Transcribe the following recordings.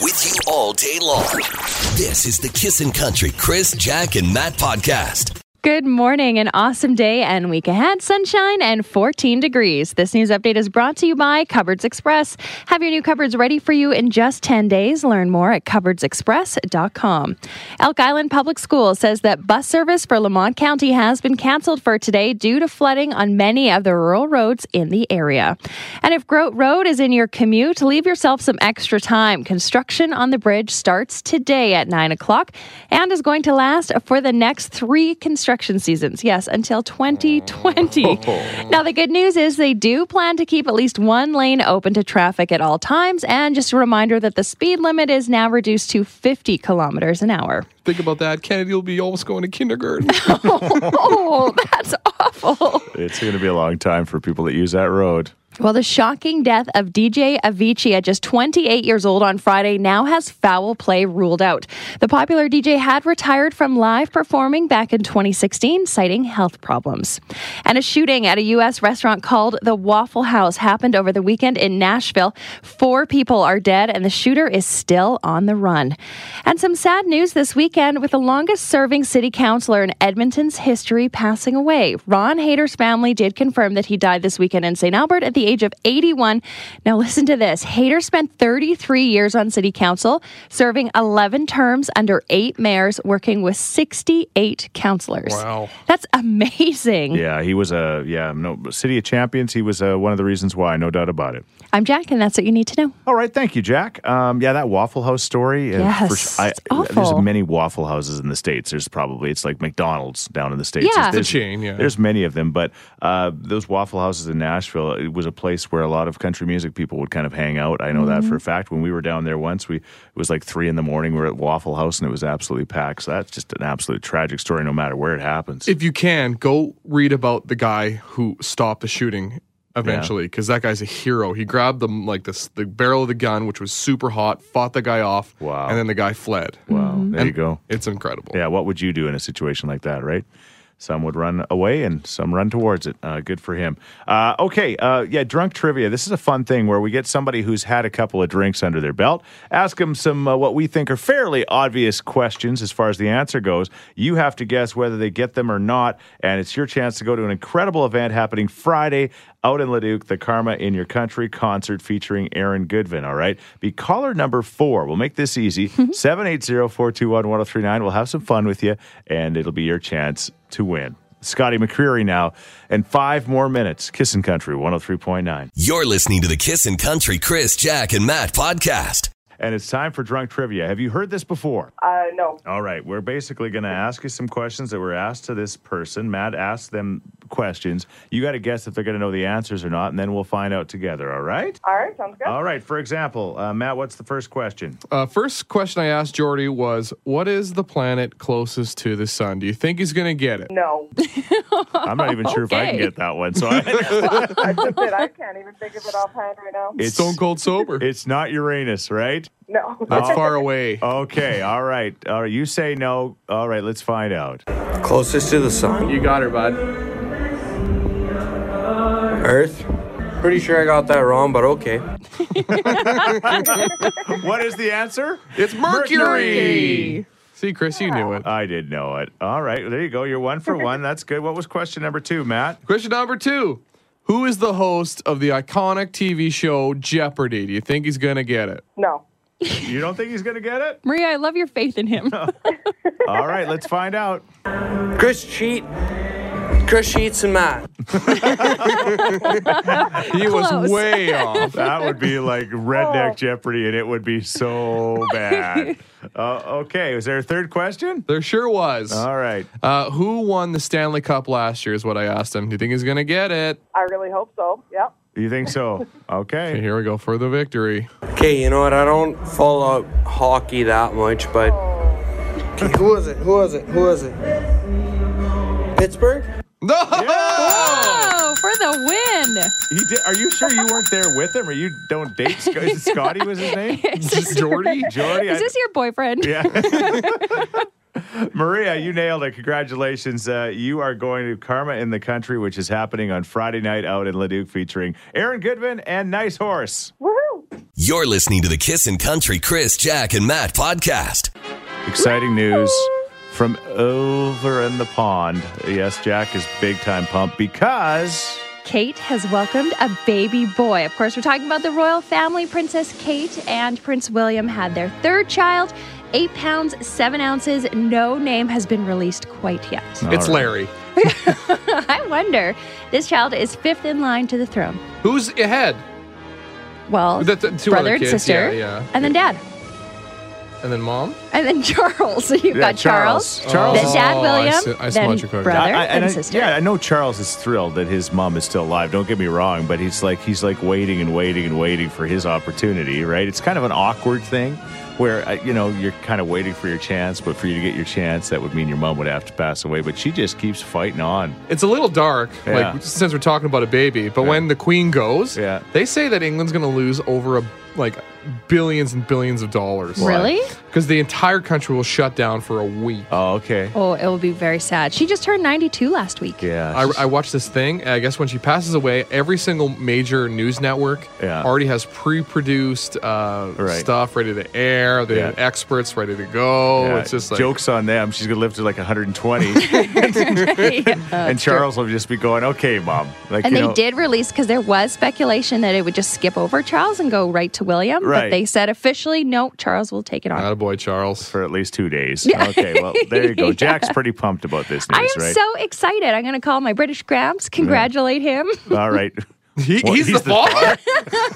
with you all day long. This is the Kissin' Country Chris, Jack, and Matt podcast. Good morning. An awesome day and week ahead. Sunshine and 14 degrees. This news update is brought to you by Cupboards Express. Have your new cupboards ready for you in just 10 days. Learn more at cupboardsexpress.com. Elk Island Public Schools says that bus service for Lamont County has been canceled for today due to flooding on many of the rural roads in the area. And if Groat Road is in your commute, leave yourself some extra time. Construction on the bridge starts today at 9 o'clock and is going to last for the next three construction seasons. Yes, until 2020. Now, the good news is they do plan to keep at least one lane open to traffic at all times. And just a reminder that the speed limit is now reduced to 50 kilometers an hour. Think about that. Kennedy will be almost going to kindergarten. oh, that's awful. It's going to be a long time for people that use that road. Well, the shocking death of DJ Avicii at just 28 years old on Friday now has foul play ruled out. The popular DJ had retired from live performing back in 2016, citing health problems. And a shooting at a U.S. restaurant called the Waffle House happened over the weekend in Nashville. Four people are dead, and the shooter is still on the run. And some sad news this weekend with the longest serving city councilor in Edmonton's history passing away. Ron Hayter's family did confirm that he died this weekend in St. Albert at the age of 81. Now, listen to this Hayter spent 33 years on city council, serving 11 terms under eight mayors, working with 68 councilors. Wow. That's amazing. Yeah, he was a yeah no city of champions. He was uh, one of the reasons why, no doubt about it. I'm Jack, and that's what you need to know. All right, thank you, Jack. Um, yeah, that Waffle House story. uh, Yes, I, it's There's many Waffle Houses in the states. There's probably it's like McDonald's down in the states. Yeah. There's, It's a chain, yeah. There's many of them, but uh, those Waffle Houses in Nashville, it was a place where a lot of country music people would kind of hang out. I know that Mm-hmm. for a fact. When we were down there once, we it was like three in the morning. We were at Waffle House and it was absolutely packed. So that's just an absolute tragic story, no matter where it happens. if you can, go read about the guy who stopped the shooting eventually, because that guy's a hero. He grabbed the like this the barrel of the gun, which was super hot, fought the guy off, Wow. and then the guy fled. wow, there you go. It's incredible. Yeah, what would you do in a situation like that, right? Some would run away and some run towards it. Uh, good for him. Uh, okay, uh, yeah, drunk trivia. This is a fun thing where we get somebody who's had a couple of drinks under their belt, ask them some uh, what we think are fairly obvious questions as far as the answer goes. You have to guess whether they get them or not, and it's your chance to go to an incredible event happening Friday out in Leduc, the Karma in Your Country concert featuring Aaron Goodvin. All right. Be caller number four. We'll make this easy 780 421 1039. We'll have some fun with you, and it'll be your chance to win. Scotty McCreery now, and five more minutes. Kissin' Country 103.9. You're listening to the Kissin' Country Chris, Jack, and Matt podcast. And it's time for drunk trivia. Have you heard this before? Uh, no. All right, we're basically going to ask you some questions that were asked to this person. Matt asked them questions. You got to guess if they're going to know the answers or not, and then we'll find out together. All right? All right, sounds good. All right. For example, uh, Matt, what's the first question? Uh, first question I asked Jordy was, "What is the planet closest to the sun? Do you think he's gonna get it?" No. I'm not even sure if I can get that one. So I, That's just it. I can't even think of it offhand right now. it's Stone cold sober. It's not Uranus, right? No. That's far away. Okay. All right. All right. You say no. All right. Let's find out. Closest to the sun? You got her, bud. Earth? Pretty sure I got that wrong, but okay. What is the answer? It's Mercury. See, Chris, you knew it. I did know it. All right. There you go. You're one for one. That's good. What was question number two, Matt? Question number two. Who is the host of the iconic TV show Jeopardy? Do you think he's going to get it? No. You don't think he's going to get it? Maria, I love your faith in him. All right. Let's find out. Chris Cheat. Chris Sheets and Matt. He was Close. way off. That would be like redneck Jeopardy, and it would be so bad. Uh, okay. Was there a third question? There sure was. All right. Uh, who won the Stanley Cup last year is what I asked him. Do you think he's going to get it? I really hope so. Yep. You think so? Okay, Okay. here we go for the victory. Okay, you know what? I don't follow hockey that much, but. Okay, who was it? Who was it? Who was it? Pittsburgh? No! oh, for the win. He did, are you sure you weren't there with him, or you don't date? Sc- is it Scotty was his name? Is this, Jordy? Jordy. is I- this your boyfriend? Yeah. Maria, you nailed it. Congratulations. Uh, you are going to Karma in the Country, which is happening on Friday night out in Leduc featuring Aaron Goodvin and Nice Horse. Woohoo! You're listening to the Kissin' Country Chris, Jack, and Matt podcast. Exciting news from over in the pond. Yes, Jack is big time pumped because Kate has welcomed a baby boy. Of course, we're talking about the royal family. Princess Kate and Prince William had their third child, eight pounds, seven ounces. No name has been released quite yet. It's Larry. I wonder, this child is fifth in line to the throne. Who's ahead? Well, The- the two brother other and sister, yeah, yeah. and then dad, And then mom? And then Charles. So you've Yeah, got Charles, Charles. Charles. then dad Oh, I William, see- I then your brother, I- I- then I- sister. Yeah, I know Charles is thrilled that his mom is still alive. Don't get me wrong, but he's like he's like waiting and waiting and waiting for his opportunity. Right? It's kind of an awkward thing where uh, you know you're kind of waiting for your chance, but for you to get your chance, that would mean your mom would have to pass away. But she just keeps fighting on. It's a little dark, Yeah. like since we're talking about a baby. But when the queen goes, Yeah. they say that England's going to lose over a like billions and billions of dollars. Really? Because the entire country will shut down for a week. Oh, okay. Oh, it will be very sad. She just turned 92 last week. Yeah. I, I watched this thing. I guess when she passes away, every single major news network Yeah. already has pre-produced uh, Right. stuff ready to air. They Yeah. have experts ready to go. Yeah, It's just like jokes on them. She's gonna live to like 120, and Charles will just be going, "Okay, mom." Like And you they know, did release because there was speculation that it would just skip over Charles and go right to William. Right. But they said officially, no, Charles will take it on. Attaboy, Charles. for at least two days. Okay, well there you go. Jack's pretty pumped about this news. I am right? so excited. I'm going to call my British Gramps, congratulate him. All right. He, Well, he's, he's the the father.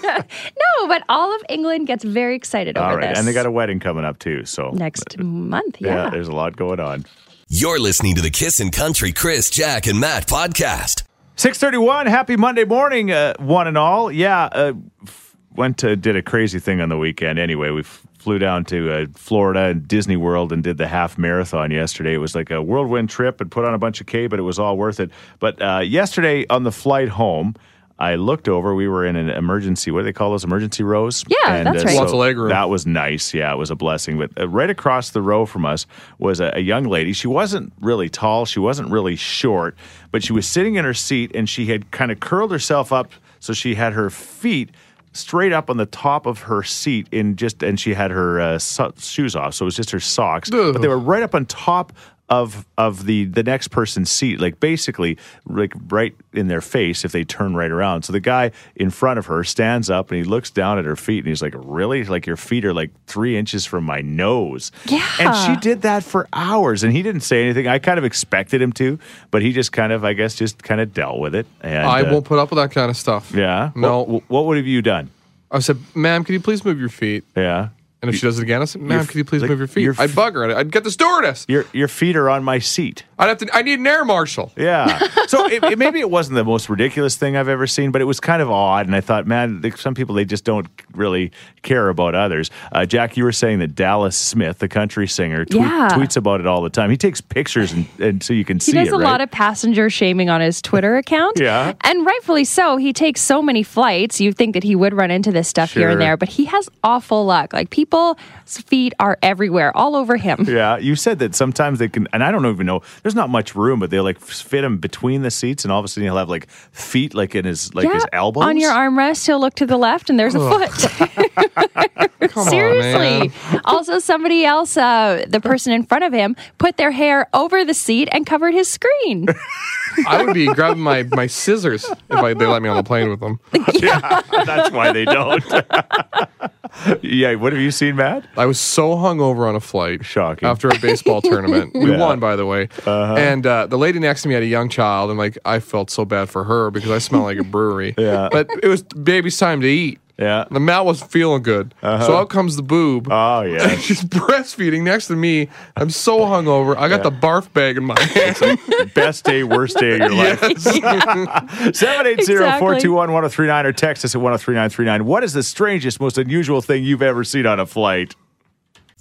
no, but all of England gets very excited over All right, this. and they got a wedding coming up too. So next month. yeah, Yeah. there's a lot going on. You're listening to the Kissin' Country Chris, Jack, and Matt podcast. 631 happy monday morning uh, one and all yeah uh, f- went to did a crazy thing on the weekend anyway we f- flew down to uh, florida and disney world and did the half marathon yesterday it was like a whirlwind trip and put on a bunch of k but it was all worth it but uh, yesterday on the flight home I looked over. We were in an emergency. What do they call those emergency rows? Yeah, and, that's right. Lots of leg room. That was nice. Yeah, it was a blessing. But uh, right across the row from us was a, a young lady. She wasn't really tall. She wasn't really short, but she was sitting in her seat and she had kind of curled herself up so she had her feet straight up on the top of her seat in just and she had her uh, so- shoes off so it was just her socks but they were right up on top of of the the next person's seat like basically like right in their face if they turn right around so the guy in front of her stands up and he looks down at her feet and he's like really like your feet are like three inches from my nose Yeah. and she did that for hours and he didn't say anything i kind of expected him to but he just kind of i guess just kind of dealt with it and I uh, won't put up with that kind of stuff. yeah No. what, what would have you done I said, ma'am, can you please move your feet? yeah And if she does it again, I said, ma'am, Your- can you please like, move your feet? your I'd f- bug her. I'd, I'd get the stewardess. your your feet are on my seat I'd have to. I need an air marshal. Yeah. So it, it, maybe it wasn't the most ridiculous thing I've ever seen, but it was kind of odd. And I thought, man, some people they just don't really care about others. Uh, Jack, you were saying that Dallas Smith, the country singer, tweet, Yeah. tweets about it all the time. He takes pictures and, and so you can He see He does it. a right? lot of passenger shaming on his Twitter account. Yeah. And rightfully so. He takes so many flights. You'd think that he would run into this stuff here and there, but he has awful luck. Like people's feet are everywhere, all over him. Yeah, you said that sometimes they can, and I don't even know. There's not much room, but they'll like fit him between the seats, and all of a sudden he'll have like feet like in his like his elbows On your armrest, he'll look to the left and there's a foot. Seriously. on, also, somebody else, uh, the person in front of him, put their hair over the seat and covered his screen. I would be grabbing my, my scissors if I, they let me on the plane with them. yeah, that's why they don't. yeah, what have you seen, Matt? I was so hungover on a flight. Shocking. After a baseball tournament. We Yeah. won, by the way. And uh, the lady next to me had a young child, and like I felt so bad for her because I smell like a brewery. Yeah. But it was baby's time to eat. Yeah. The Matt wasn't feeling good. So uh-huh. out comes the boob. Oh yeah. She's breastfeeding next to me. I'm so hungover. I got the barf bag in my hand. Best day, worst day of your life. 780-421-1039 or text us at 103939. What is the strangest, most unusual thing you've ever seen on a flight?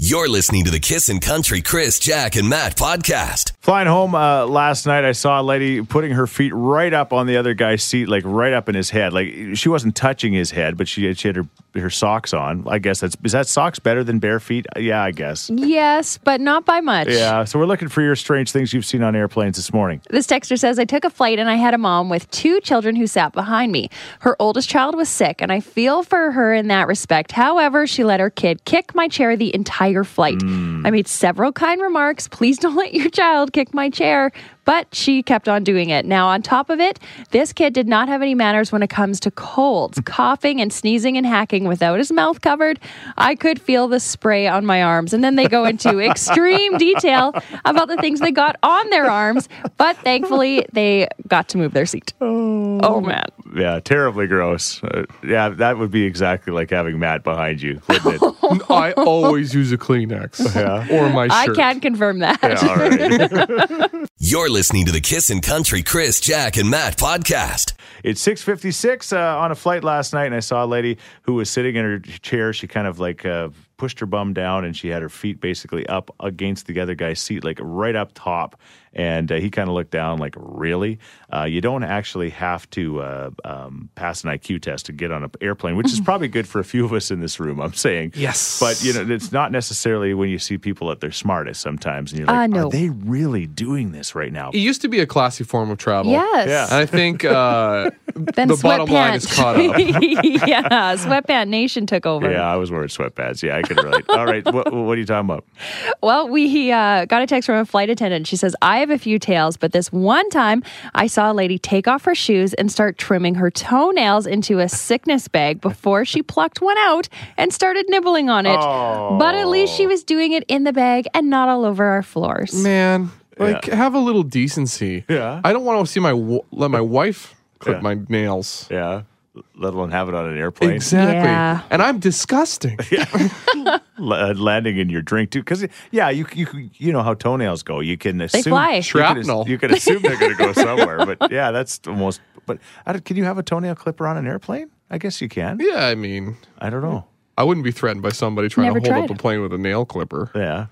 You're listening to the Kissin' Country Chris, Jack, and Matt podcast. Flying home uh, last night, I saw a lady putting her feet right up on the other guy's seat, like right up in his head. Like she wasn't touching his head, but she, she had her, her socks on. I guess that's is that socks better than bare feet? Yeah, I guess. Yes, but not by much. Yeah. So we're looking for your strange things you've seen on airplanes this morning. This texter says, I took a flight and I had a mom with two children who sat behind me. Her oldest child was sick, and I feel for her in that respect. However, she let her kid kick my chair the entire flight. Hmm. I made several kind remarks. Please don't let your child kick my chair. But she kept on doing it. Now, on top of it, this kid did not have any manners when it comes to colds, coughing and sneezing and hacking without his mouth covered. I could feel the spray on my arms. And then they go into extreme detail about the things they got on their arms. But thankfully, they got to move their seat. Oh, man. Yeah, terribly gross. Uh, yeah, that would be exactly like having Matt behind you, wouldn't it? I always use a Kleenex or my shirt. I shirt. can confirm that. yeah, all right. You're listening to the Kissin' Country Chris, Jack, and Matt podcast. It's 6:56 uh, on a flight last night, and I saw a lady who was sitting in her chair. She kind of like uh, pushed her bum down, and she had her feet basically up against the other guy's seat, like right up top. And uh, he kind of looked down, like, "Really? Uh, you don't actually have to uh, um, pass an IQ test to get on an airplane, which is probably good for a few of us in this room. I'm saying, Yes. but you know, it's not necessarily when you see people at their smartest sometimes, and you're Uh, like, no. are they really doing this right now? it used to be a classy form of travel. Yes. Yeah. And I think uh, the bottom line is caught up. yeah, sweatpant nation took over. Yeah, I was wearing sweatpants. Yeah, I can relate. All right, what, what are you talking about? Well, we uh, got a text from a flight attendant. She says, I have a few tales, but this one time I saw a lady take off her shoes and start trimming her toenails into a sickness bag before she plucked one out and started nibbling on it. But at least she was doing it in the bag and not all over our floors. Man, like have a little decency. Yeah. I don't want to see my w- let my wife clip Yeah. my nails. Yeah, let alone have it on an airplane. Exactly. Yeah. And I'm disgusting. L- uh, landing in your drink too, because yeah, you you you know how toenails go. You can assume they fly. You can, Shrapnel. you can assume they're going to go somewhere, but yeah, that's almost. But I can you have a toenail clipper on an airplane? I guess you can. Yeah, I mean, I don't know. I wouldn't be threatened by somebody trying Never to hold tried. up a plane with a nail clipper. Yeah.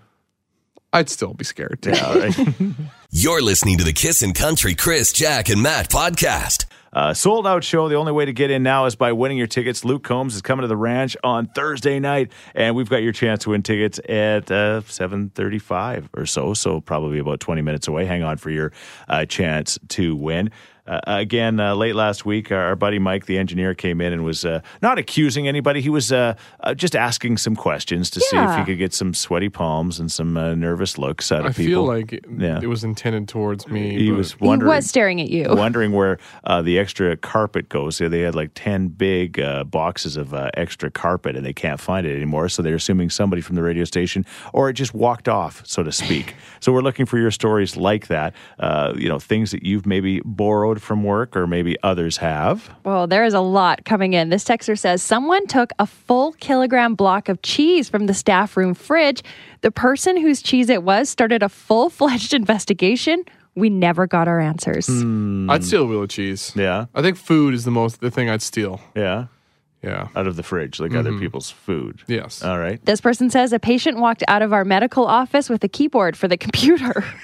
I'd still be scared. Yeah. all right. You're listening to the Kissin' Country Chris, Jack, and Matt podcast. Uh, sold out show. The only way to get in now is by winning your tickets. Luke Combs is coming to the ranch on Thursday night, and we've got your chance to win tickets at uh, seven thirty-five or so. So probably about twenty minutes away. Hang on for your uh, chance to win. Uh, again, uh, late last week, our, our buddy Mike, the engineer, came in and was uh, not accusing anybody. He was uh, uh, just asking some questions to see if he could get some sweaty palms and some uh, nervous looks out of I people. feel like it, Yeah. it was intended towards me. he but- was He wondering was staring at you. wondering where uh, the extra carpet goes. They had like 10 big uh, boxes of uh, extra carpet and they can't find it anymore. So they're assuming somebody from the radio station or it just walked off, so to speak. so we're looking for your stories like that. Uh, you know, things that you've maybe borrowed from work or maybe others have. Well, there is a lot coming in. This texter says someone took a full kilogram block of cheese from the staff room fridge. The person whose cheese it was started a full fledged investigation. We never got our answers. Hmm. I'd steal a wheel of cheese. Yeah. I think food is the most the thing I'd steal. Yeah. Yeah. Out of the fridge, like other people's food. Yes. All right. This person says a patient walked out of our medical office with a keyboard for the computer.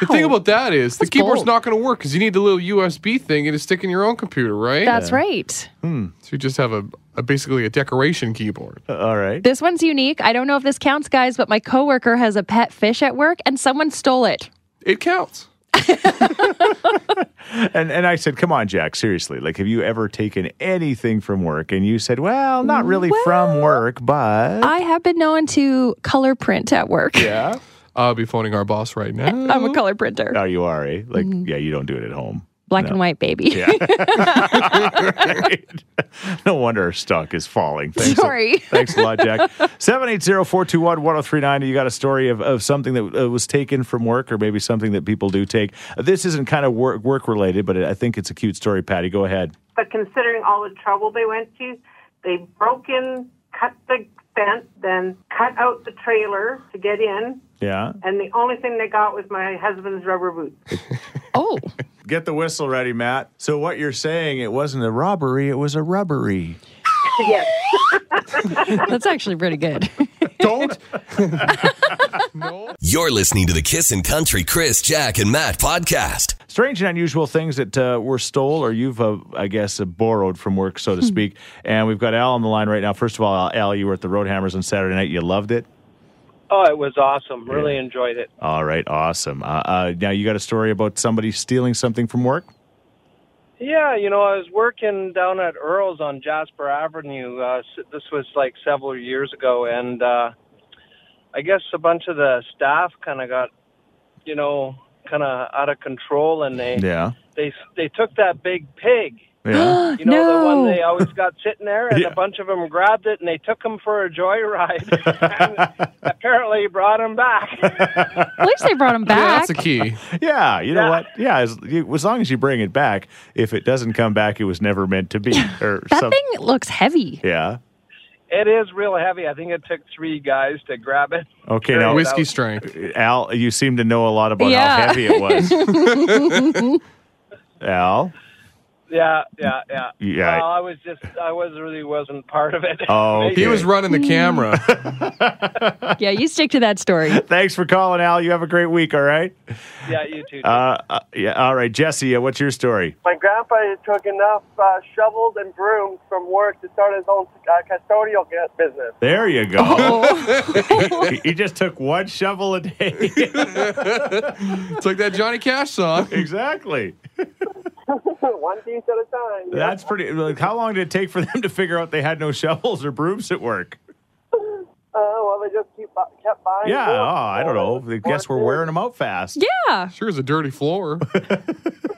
The thing about that is the keyboard's bold. not going to work because you need the little USB thing to stick in your own computer, right? That's right. Hmm. so you just have a, a basically a decoration keyboard. Uh, all right. This one's unique. I don't know if this counts, guys, but my coworker has a pet fish at work and someone stole it. It counts. And and I said, "Come on, Jack, seriously. Like have you ever taken anything from work?" And you said, "Well, not really from work, but I have been known to color print at work. Yeah. I'll be phoning our boss right now. I'm a color printer. Oh, you are, eh? Like, yeah, you don't do it at home. Black and white baby. Yeah. no wonder our stock is falling. Thanks a- Sorry. thanks a lot, Jack. 780-421-1039. You got a story of, of something that uh, was taken from work or maybe something that people do take. This isn't kind of work, work related, but I think it's a cute story, Patty. Go ahead. But considering all the trouble they went to, they broke in, cut the fence, then cut out the trailer to get in, Yeah. and the only thing they got was my husband's rubber boots. Oh, Get the whistle ready, Matt. So what you're saying, it wasn't a robbery, it was a rubbery. yes. that's actually pretty good. Don't no. You're listening to the Kissin' Country Chris, Jack, and Matt podcast. Strange and unusual things that uh, were stole or you've, uh, I guess, uh, borrowed from work, so to speak. and we've got Al on the line right now. First of all, Al, you were at the Road Hammers on Saturday night. You loved it. Oh, it was awesome. Really enjoyed it. All right, awesome. Uh, uh, now you got a story about somebody stealing something from work. Yeah, you know, I was working down at Earl's on Jasper Avenue. Uh, this was like several years ago, and uh, I guess a bunch of the staff kind of got, you know, kind of out of control, and they Yeah, they they took that big pig. Yeah. You know, the one they always got sitting there, and Yeah. a bunch of them grabbed it and they took him for a joyride. and apparently, brought him back. At least they brought him Yeah, back. that's a key. yeah, you know Yeah. what? Yeah, as, you, as long as you bring it back, if it doesn't come back, it was never meant to be. Or that some- thing looks heavy. Yeah. it is real heavy. I think it took three guys to grab it. Okay, now Whiskey strength. Uh, Al, you seem to know a lot about Yeah. how heavy it was. Al, Yeah, yeah, yeah. Yeah. Well, I was just, I was really wasn't part of it. Oh, He was running the camera. Yeah, you stick to that story. thanks for calling, Al. You have a great week. All right. yeah, you too. Uh, uh, yeah. All right, Jesse. Uh, what's your story? My grandpa took enough uh, shovels and brooms from work to start his own uh, custodial business. There you go. Oh. he, he just took one shovel a day. It's like that Johnny Cash song. exactly. One piece at a time. yeah. That's pretty. Like, how long did it take for them to figure out they had no shovels or brooms at work? Uh, well, they just keep kept buying. Yeah. Oh, I don't know. I guess we're wearing them out fast. Yeah. Sure is a dirty floor.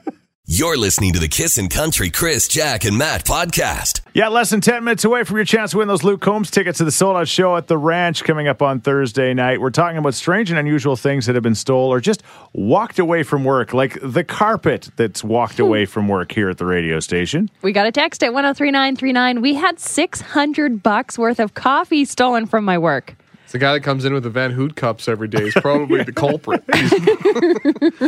You're listening to the Kissin' Country Chris, Jack, and Matt podcast. Yeah, less than 10 minutes away from your chance to win those Luke Combs tickets to the sold out show at the ranch coming up on Thursday night. We're talking about strange and unusual things that have been stole or just walked away from work, like the carpet that's walked hmm. away from work here at the radio station. We got a text at 103939. We had 600 bucks worth of coffee stolen from my work. It's the guy that comes in with the Van Houtte cups every day. Is probably the culprit.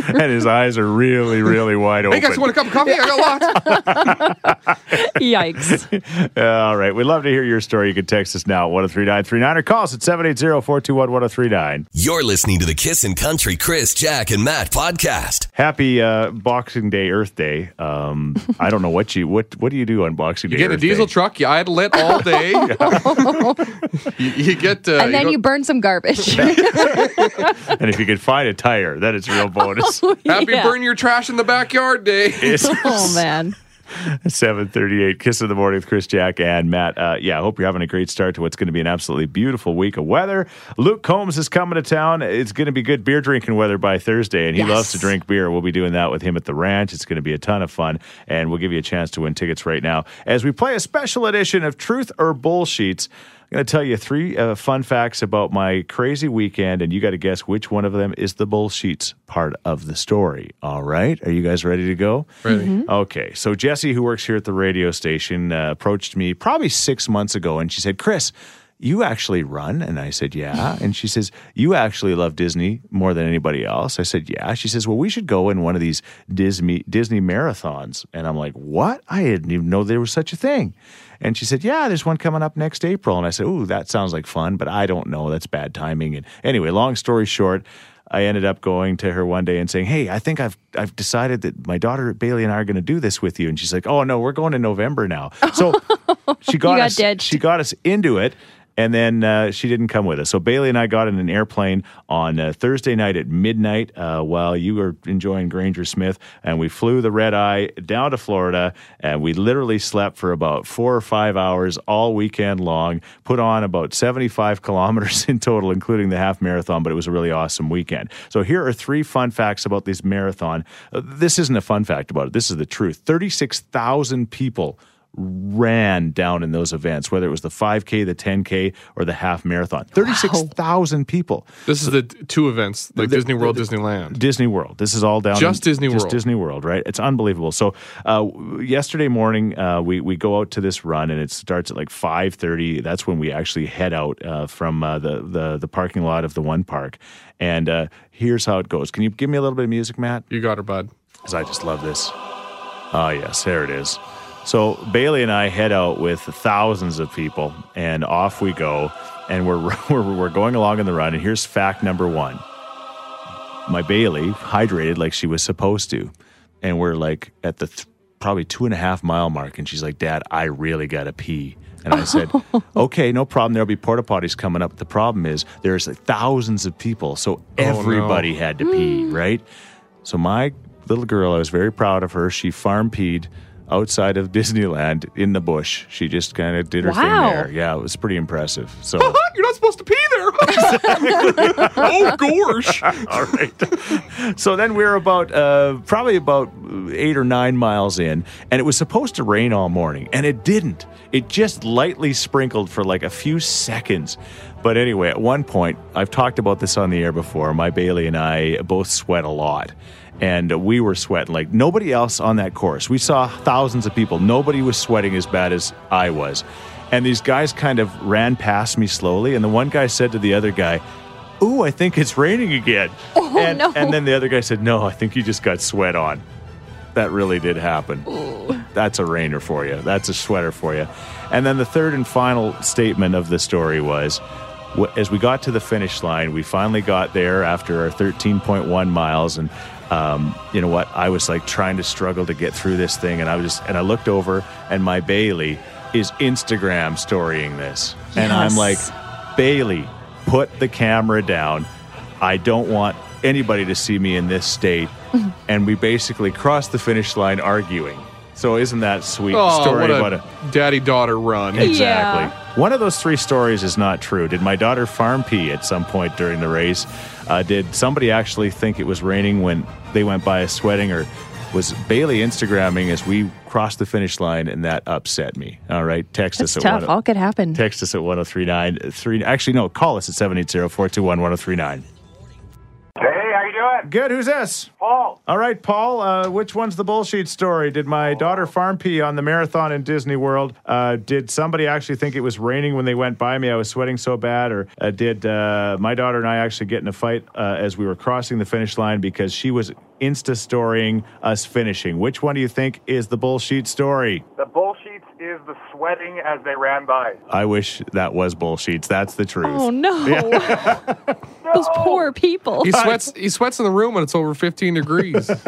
And his eyes are really, really wide open. hey guys, want a cup of coffee? I got lots. Yikes. Uh, all right. We'd love to hear your story. You can text us now at 103939 or call us at 780 421 1039. You're listening to the Kissin' Country Chris, Jack, and Matt podcast. Happy uh, Boxing Day, Earth Day. Um, I don't know what you what what do you do on Boxing You Day? You get a diesel Day? truck, you idle it all day. you, you get. Uh, and then go- you burn some garbage. and if you can find a tire, that is a real bonus. happy Yeah. burn your trash in the backyard day. It's Oh, man. 738 Kiss of the Morning with Chris, Jack, and Matt. Uh, yeah, I hope you're having a great start to what's going to be an absolutely beautiful week of weather. Luke Combs is coming to town. It's going to be good beer drinking weather by Thursday, and he Yes. loves to drink beer. We'll be doing that with him at the ranch. It's going to be a ton of fun, and we'll give you a chance to win tickets right now as we play a special edition of Truth or Bullsheets. I'm going to tell you three uh, fun facts about my crazy weekend, and you got to guess which one of them is the bullsheets part of the story. All right. Are you guys ready to go? Ready. Okay, so Jesse, who works here at the radio station, uh, approached me probably six months ago, and she said, "Chris, you actually run?" And I said, "Yeah." And she says, "You actually love Disney more than anybody else?" I said, "Yeah." She says, "Well, we should go in one of these Disney Disney marathons." And I'm like, "What? I didn't even know there was such a thing." And she said, "Yeah, there's one coming up next April." And I said, "Ooh, that sounds like fun, but I don't know. That's bad timing." And anyway, long story short. I ended up going to her one day and saying, "Hey, I think I've I've decided that my daughter Bailey and I are going to do this with you." And she's like, "Oh no, we're going in November now." So she got, got us ditched. she got us into it. And then uh, she didn't come with us. So Bailey and I got in an airplane on uh, Thursday night at midnight uh, while you were enjoying Granger Smith. And we flew the red eye down to Florida. And we literally slept for about four or five hours all weekend long, put on about 75 kilometers in total, including the half marathon. But it was a really awesome weekend. So here are three fun facts about this marathon. Uh, this isn't a fun fact about it, this is the truth 36,000 people ran down in those events, whether it was the 5K, the 10K, or the half marathon. 36,000 people. This is the two events, like Disney World, Disneyland. Disney World. This is all down Just in, Disney just World. Disney World, right? It's unbelievable. So uh, yesterday morning, uh, we we go out to this run, and it starts at like five thirty. That's when we actually head out uh, from uh, the the the parking lot of the one park. And uh, here's how it goes. Can you give me a little bit of music, Matt? You got her, bud. because I just love this. Oh, yes, there it is. So Bailey and I head out with thousands of people, and off we go. and we're, we're we're going along in the run. And here's fact number one: my Bailey hydrated like she was supposed to, and we're like at the th- probably two and a half mile mark, and she's like, "Dad, I really gotta pee." And I said, "Okay, no problem. There'll be porta potties coming up. The problem is there's like thousands of people, so oh, everybody had to pee, mm. right?" So my little girl, I was very proud of her. She farm peed outside of Disneyland in the bush. She just kind of did her Wow. thing there. Yeah, it was pretty impressive. So. You're not supposed to pee there. oh gosh. All right. so then we were about uh, probably about eight or nine miles in, and it was supposed to rain all morning, and it didn't. It just lightly sprinkled for like a few seconds. But anyway, at one point, I've talked about this on the air before. My Bailey and I both sweat a lot. And we were sweating like nobody else on that course. We saw thousands of people. Nobody was sweating as bad as I was. And these guys kind of ran past me slowly. And the one guy said to the other guy, Ooh, I think it's raining again. Oh, and, no. and then the other guy said, No, I think you just got sweat on. That really did happen. That's a rainer for you. That's a sweater for you. And then the third and final statement of the story was as we got to the finish line, we finally got there after our 13.1 miles. And um, you know what? I was like trying to struggle to get through this thing. And I was just, and I looked over, and my Bailey is Instagram storying this. And I'm like, Bailey, put the camera down. I don't want anybody to see me in this state. and we basically crossed the finish line arguing. So isn't that sweet Oh, story what about a a daddy daughter run. Exactly. Yeah. One of those three stories is not true. Did my daughter farm pee at some point during the race? Uh, did somebody actually think it was raining when they went by sweating, or was Bailey Instagramming as we crossed the finish line and that upset me? All right, text That's us at tough. All could happen. Text us at 1039. Three, actually, no, call us at 780 421 1039. Doing? Good. Who's this? Paul. All right, Paul. Uh, which one's the bullshit story? Did my daughter farm pee on the marathon in Disney World? Uh, did somebody actually think it was raining when they went by me? I was sweating so bad, or uh, did uh, my daughter and I actually get in a fight uh, as we were crossing the finish line because she was insta storying us finishing? Which one do you think is the bullshit story? The bullshit is the sweating as they ran by. I wish that was bullshits. That's the truth. Oh no. Those poor people. He sweats. He sweats in the room when it's over 15 degrees.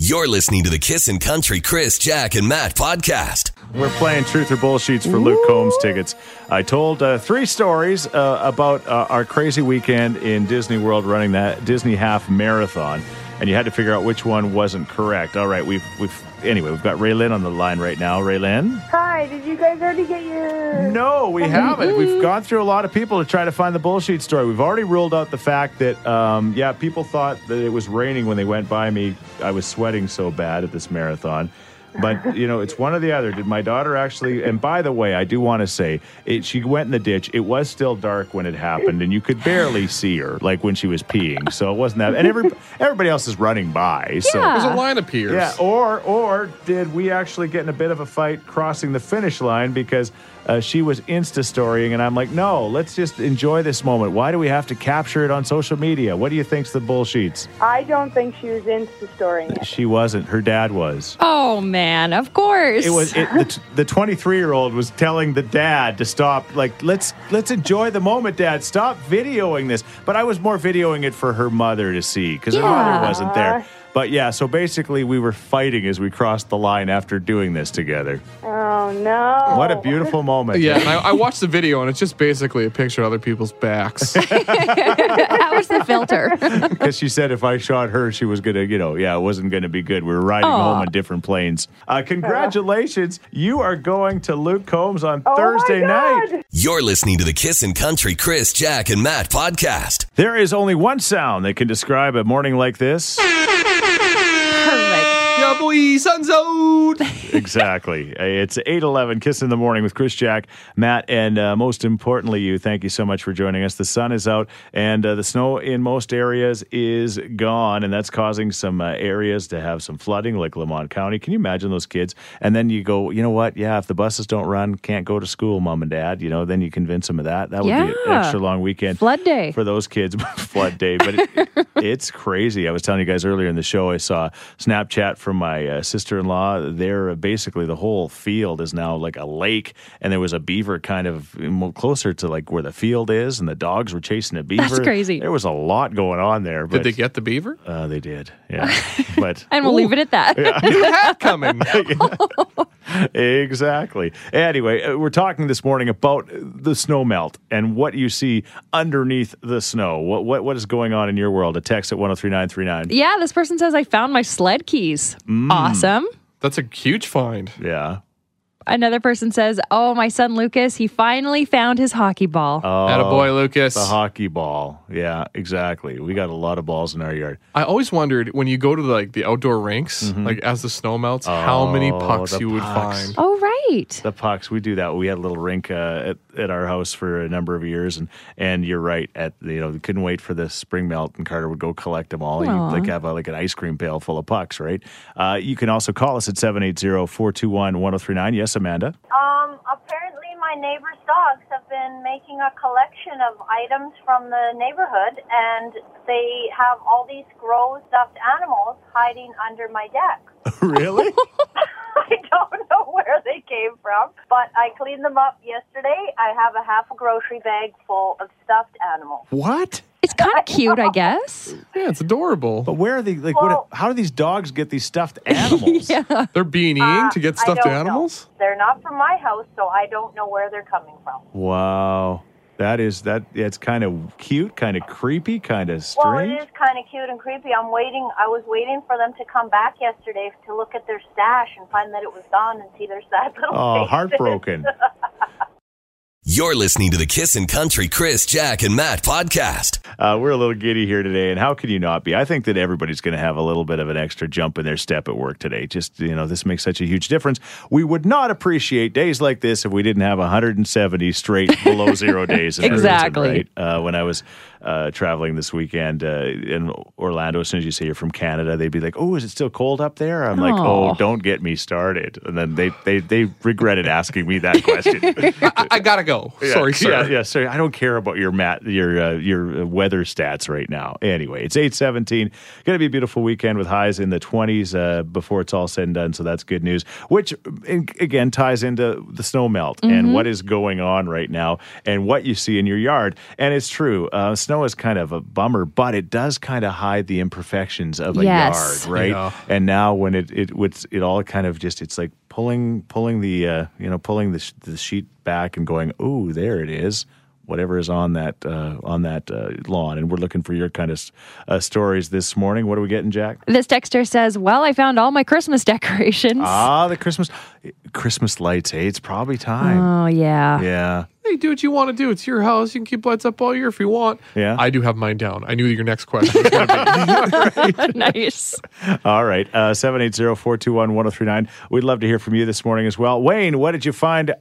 You're listening to the Kissin' Country Chris, Jack, and Matt podcast. We're playing Truth or Bullshits for Luke Combs tickets. I told uh, three stories uh, about uh, our crazy weekend in Disney World running that Disney Half Marathon, and you had to figure out which one wasn't correct. All right, we've we've anyway we've got Ray Lynn on the line right now. Ray Lynn? Hi, did you guys already get your. No, we haven't. We've gone through a lot of people to try to find the bullshit story. We've already ruled out the fact that, um, yeah, people thought that it was raining when they went by me. I was sweating so bad at this marathon. But, you know, it's one or the other. Did my daughter actually, and by the way, I do want to say, it, she went in the ditch. It was still dark when it happened, and you could barely see her, like when she was peeing. So it wasn't that, and every, everybody else is running by. So Yeah. There's a line of peers. yeah, or or did we actually get in a bit of a fight crossing the finish line because uh, she was insta storying and I'm like, no, let's just enjoy this moment. Why do we have to capture it on social media? What do you think's the bullshits? I don't think she was Insta storying. it. She wasn't. Her dad was. Oh man, of course. It was it, the, the 23 year old was telling the dad to stop. Like let's let's enjoy the moment, Dad. Stop videoing this. But I was more videoing it for her mother to see because her mother wasn't there. But yeah, so basically we were fighting as we crossed the line after doing this together. Oh, no. What a beautiful moment. Yeah, and I, I watched the video, and it's just basically a picture of other people's backs. How was the filter? Because she said if I shot her, she was going to, you know, yeah, it wasn't going to be good. We were riding Aw. home on different planes. Uh, congratulations. You are going to Luke Combs on Oh, Thursday night. You're listening to the Kissin' Country Chris, Jack, and Matt podcast. There is only one sound that can describe a morning like this. Perfect. yeah, sun's out. exactly. It's 8:11 Kiss in the morning with Chris Jack, Matt, and uh, most importantly you. Thank you so much for joining us. The sun is out and uh, the snow in most areas is gone and that's causing some uh, areas to have some flooding like Lamont County. Can you imagine those kids? And then you go, "You know what? Yeah, if the buses don't run, can't go to school, mom and dad, you know, then you convince them of that. That would be an extra long weekend Flood day. for those kids flood day but it, it's crazy i was telling you guys earlier in the show i saw snapchat from my my uh, sister-in-law, there basically the whole field is now like a lake, and there was a beaver kind of closer to like where the field is, and the dogs were chasing a beaver. That's crazy. There was a lot going on there. But, Did they get the beaver? Uh, they did, yeah. but And we'll leave it at that. New hat coming. exactly. Anyway, uh, we're talking this morning about the snow melt and what you see underneath the snow. What what, what is going on in your world? A text at 103939. Yeah, this person says I found my sled keys. Mm. Awesome. That's a huge find. Yeah. Another person says, "Oh, my son Lucas, he finally found his hockey ball." Oh, boy, Lucas. the hockey ball. Yeah, exactly. We got a lot of balls in our yard. I always wondered when you go to like the outdoor rinks, like as the snow melts, how many Mm-hmm. Oh, pucks you would pucks. find. oh, right. The pucks, we do that. We had a little rink uh, at, at our house for a number of years, and and you're right. At you know, couldn't wait for the spring melt, and Carter would go collect them all. You Aw. like have a, like an ice cream pail full of pucks, right? Uh, you can also call us at 780-421-1039. Yes, Amanda. Um, apparently, my neighbor's dogs have been making a collection of items from the neighborhood, and they have all these gross stuffed animals hiding under my deck. really? I don't know where they came from, but I cleaned them up yesterday. I have a half a grocery bag full of stuffed animals. what? It's kind of cute, I guess. Yeah, it's adorable. But where are they? Like, Well- what? How do these dogs get these stuffed animals? yeah. They're beanieing Uh, to get I stuffed don't know. animals. They're not from my house, so I don't know where they're coming from. Wow. That is that. It's kind of cute, kind of creepy, kind of strange. Well, it is kind of cute and creepy. I'm waiting. I was waiting for them to come back yesterday to look at their stash and find that it was gone and see their sad little Oh, faces. heartbroken. You're listening to the Kissin' Country Chris, Jack, and Matt podcast. Uh, we're a little giddy here today, and how can you not be? I think that everybody's going to have a little bit of an extra jump in their step at work today. Just, you know, this makes such a huge difference. We would not appreciate days like this if we didn't have 170 straight below zero days. In Edmonton, Exactly. right? Uh, when I was uh, traveling this weekend uh, in Orlando, as soon as you say you're from Canada, they'd be like, "Oh, is it still cold up there?" I'm like, "Oh, don't get me started." And then they they they regretted asking me that question. I, I gotta go. Yeah, Sorry, sir. Yeah, yeah, sorry. I don't care about your mat, your uh, your uh, weather stats right now. Anyway, it's eight seventeen. Going to be a beautiful weekend with highs in the twenties uh, before it's all said and done. So that's good news. Which again ties into the snow melt and what is going on right now and what you see in your yard. And it's true, uh, snow is kind of a bummer, but it does kind of hide the imperfections of a Yes. yard, right? Yeah. And now when it it it's, it all kind of just it's like pulling pulling the uh, you know pulling the, sh- the sheet back and going, oh, there it is. Whatever is on that uh, on that uh, lawn, and we're looking for your kind of uh, stories this morning. What are we getting, Jack? This texter says, Well, I found all my Christmas decorations. Ah, the Christmas Christmas lights. Hey, it's probably time. oh, yeah. yeah, Hey, do what you want to do. It's your house. You can keep lights up all year if you want. Yeah. I do have mine down. I knew your next question was going to be. nice. All right. Uh, 780-421-1039. We'd love to hear from you this morning as well. Wayne, what did you find uh,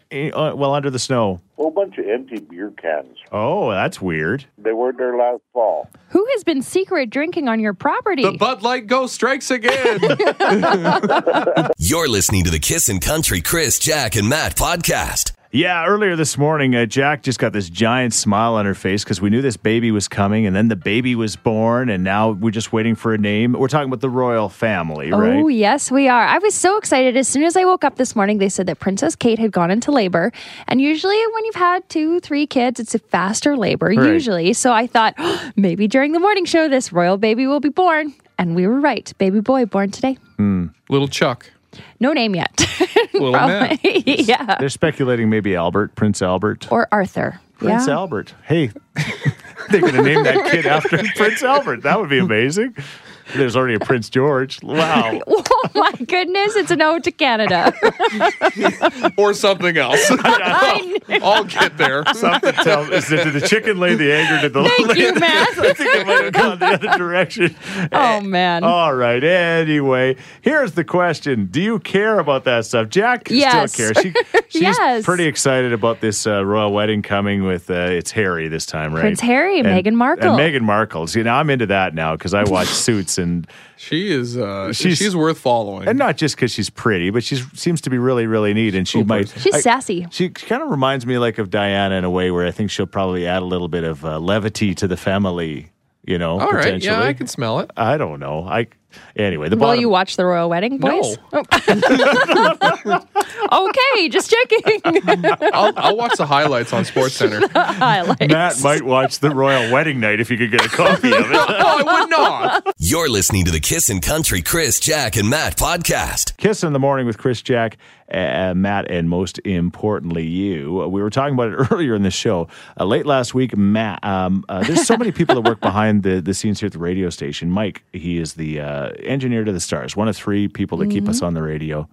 well under the snow? A whole bunch of empty beer cans. Oh, that's weird. They weren't there last fall. Who has been secret drinking on your property? The Bud Light Ghost strikes again. You're listening to the Kissin' Country Chris, Jack, and Matt podcast. Yeah, earlier this morning, uh, Jack just got this giant smile on her face because we knew this baby was coming, and then the baby was born, and now we're just waiting for a name. We're talking about the royal family, right? Oh, yes, we are. I was so excited. As soon as I woke up this morning, they said that Princess Kate had gone into labor. And usually, when you've had two, three kids, it's a faster labor, Right. usually. So I thought "Oh, maybe during the morning show, this royal baby will be born. And we were right. Baby boy born today. Little Chuck. No name yet. Matt. yeah. They're speculating maybe Albert, Prince Albert. Or Arthur. Prince yeah. Albert. Hey, they're going to name that kid after Prince Albert. That would be amazing. There's already a Prince George. Wow. Oh my goodness, it's an ode to Canada. Or something else. I know. I'll get there. Something tells is it, did the chicken lay the egg or did the Thank you, Matt. I think it might have gone the other direction. Oh, man. All right. Anyway, here's the question: Do you care about that stuff? Jack Yes. still cares. She, she's Yes. pretty excited about this uh, royal wedding coming with uh, it's Harry this time, right? Prince Harry, Meghan Markle. and Meghan Markle. See, now I'm into that now because I watch Suits and She is. Uh, She's- she's, worth following. and not just because she's pretty, but she seems to be really, really neat, and she Cool might. person. She's I- sassy. She kind of reminds me like of Diana in a way where I think she'll probably add a little bit of uh, levity to the family. You know, All right. potentially. Yeah, I can smell it. I don't know. I Anyway, the Will bottom. you watch the royal wedding, No. boys? okay, just checking. I'll, I'll watch the highlights on Sports Center. Highlights. Matt might watch the royal wedding night if you could get a copy of it. No, I would not. You're listening to the Kiss Kissin' Country Chris, Jack, and Matt podcast. Kiss in the morning with Chris Jack, uh, Matt, and most importantly, you. Uh, We were talking about it earlier in the show. Uh, late last week, Matt. Um, uh, there's so many people that work behind the, the scenes here at the radio station. Mike, he is the uh, engineer to the stars, one of three people that keep us on the radio.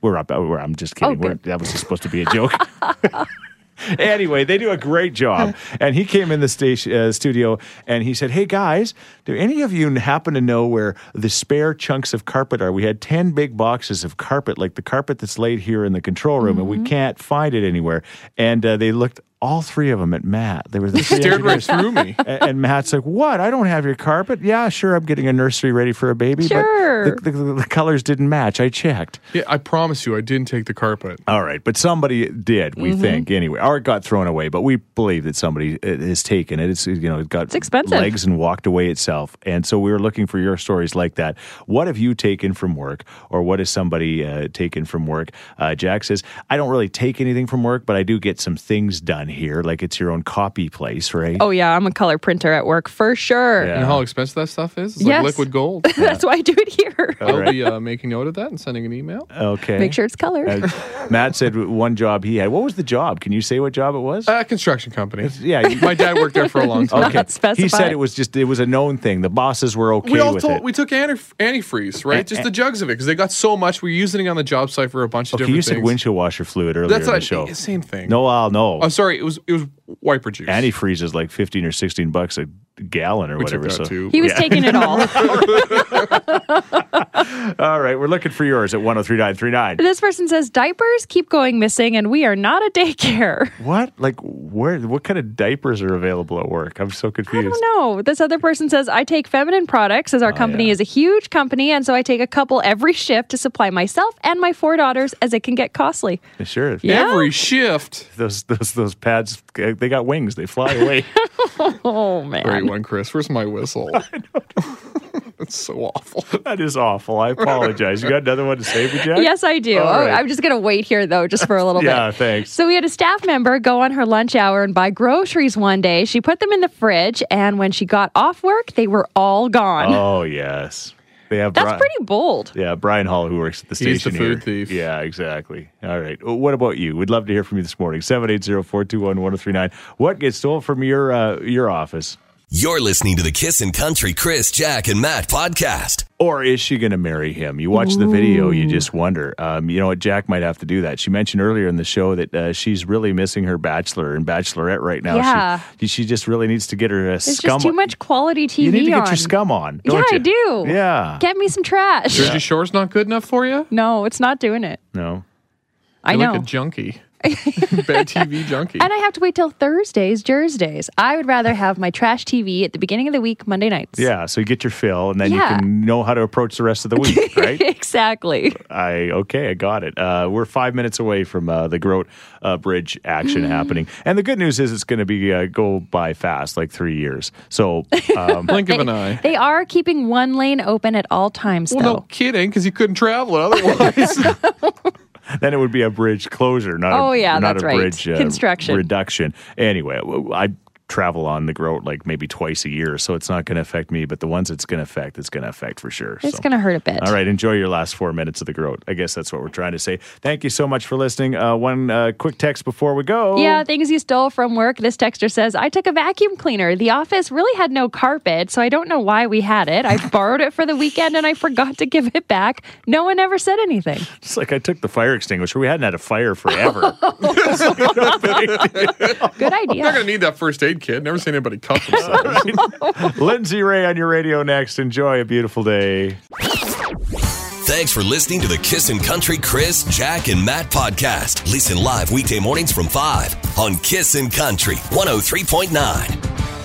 We're up. uh, We're, I'm just kidding. Oh, that was supposed to be a joke. anyway, they do a great job. And he came in the station uh, studio and he said, "Hey guys, do any of you happen to know where the spare chunks of carpet are? We had ten big boxes of carpet, like the carpet that's laid here in the control room, and we can't find it anywhere." And uh, they looked. All three of them at Matt. They were the Stared right through me. A- and Matt's like, "What? I don't have your carpet." Yeah, sure. I'm getting a nursery ready for a baby, Sure. but the, the, the colors didn't match. I checked. Yeah, I promise you, I didn't take the carpet. All right, but somebody did, we Mm-hmm. think anyway, or it got thrown away. But we believe that somebody uh, has taken it. It's you know it got It's expensive. legs and walked away itself. And so we were looking for your stories like that. What have you taken from work, or what has somebody uh, taken from work? Uh, Jack says, I don't really take anything from work, but I do get some things done here, like it's your own copy place, right? oh yeah, I'm a color printer at work for sure. Yeah. And how expensive that stuff is? It's Yes. like liquid gold. That's why I do it here. I'll right. be uh, making note of that and sending an email. Okay. Make sure it's colored. Uh, Matt said one job he had. What was the job? Can you say what job it was? Uh, construction company. yeah. you- My dad worked there for a long time. Okay. Specified. He said it was just it was a known thing. The bosses were okay we all with told, it. we took anti- antifreeze, right? Just the jugs of it because they got so much. We were using it on the job site for a bunch of okay, different you said things. windshield washer fluid earlier That's in the show. same thing. No, I'll no. oh, sorry, it was it was wiper juice. Antifreeze is like fifteen or sixteen bucks a gallon or we took whatever. that so too. he was Yeah. taking it all. all right, we're looking for yours at one zero three nine three nine. this person says diapers keep going missing, and we are not a daycare. What? Like where? What kind of diapers are available at work? I'm so I confused. don't know. This other person says I take feminine products as our oh, company Oh, yeah. is a huge company, and so I take a couple every shift to supply myself and my four daughters as it can get costly. Sure. Yeah. Every shift. Those those those pads. Eh, They got wings. They fly away. Oh man. Great one, Chris. Where's my whistle? That's so awful. that is awful. I apologize. You got another one to say, me, Jack? Yes, I do. All Oh, right. I'm just going to wait here, though, just for a little Yeah. bit. Yeah, thanks. So we had a staff member go on her lunch hour and buy groceries one day. She put them in the fridge, and when she got off work, they were all gone. Oh yes. They have. That's Bri- pretty bold. Yeah, Brian Hall, who works at the He's the food here. thief. Yeah, exactly. All right. Well, What about you? We'd love to hear from you this morning. 780-421-1039. What gets stolen from your uh, your office? You're listening to the Kissin' Country Chris, Jack, and Matt podcast. Or is she going to marry him? You watch the video, you just wonder. Um, you know what? Jack might have to do that. She mentioned earlier in the show that uh, she's really missing her bachelor and bachelorette right now. Yeah. She, she just really needs to get her uh, There's scum. just too much quality TV you need to get on. your scum on. yeah, Don't I you? do. Yeah. Get me some trash. Jersey Shore's not good enough for you? No, it's not doing it. No. I You're know. like a junkie. Bad TV junkie. and I have to wait till Thursdays, Thursdays. I would rather have my trash TV at the beginning of the week, Monday nights. Yeah. So you get your fill, and then Yeah. you can know how to approach the rest of the week, right? exactly. I okay, I got it. Uh, we're five minutes away from uh, the Groat uh, Bridge action happening, and the good news is it's going to be uh, go by fast, like three years. So um, Blink of an eye. They are keeping one lane open at all times, Well, though. no kidding, because you couldn't travel otherwise. then it would be a bridge closure, not Oh, a, yeah, not that's a right. bridge uh, Construction. reduction. Anyway, I travel on the Groat like maybe twice a year, so it's not going to affect me. But the ones it's going to affect, it's going to affect for sure. It's so. going to hurt a bit. All right, enjoy your last four minutes of the Groat. I guess that's what we're trying to say. Thank you so much for listening. Uh, one uh, quick text before we go. Yeah, things you stole from work. This texter says, I took a vacuum cleaner. The office really had no carpet, so I don't know why we had it. I borrowed it for the weekend and I forgot to give it back. No one ever said anything. It's like I took the fire extinguisher. We hadn't had a fire forever. Good I'm not idea. going to need that first aid kit. Never seen anybody cut themselves. Lindsay Ray on your radio next. Enjoy a beautiful day. Thanks for listening to the Kissin' Country Chris, Jack, and Matt podcast. Listen live weekday mornings from 5 on Kissin' Country 103.9.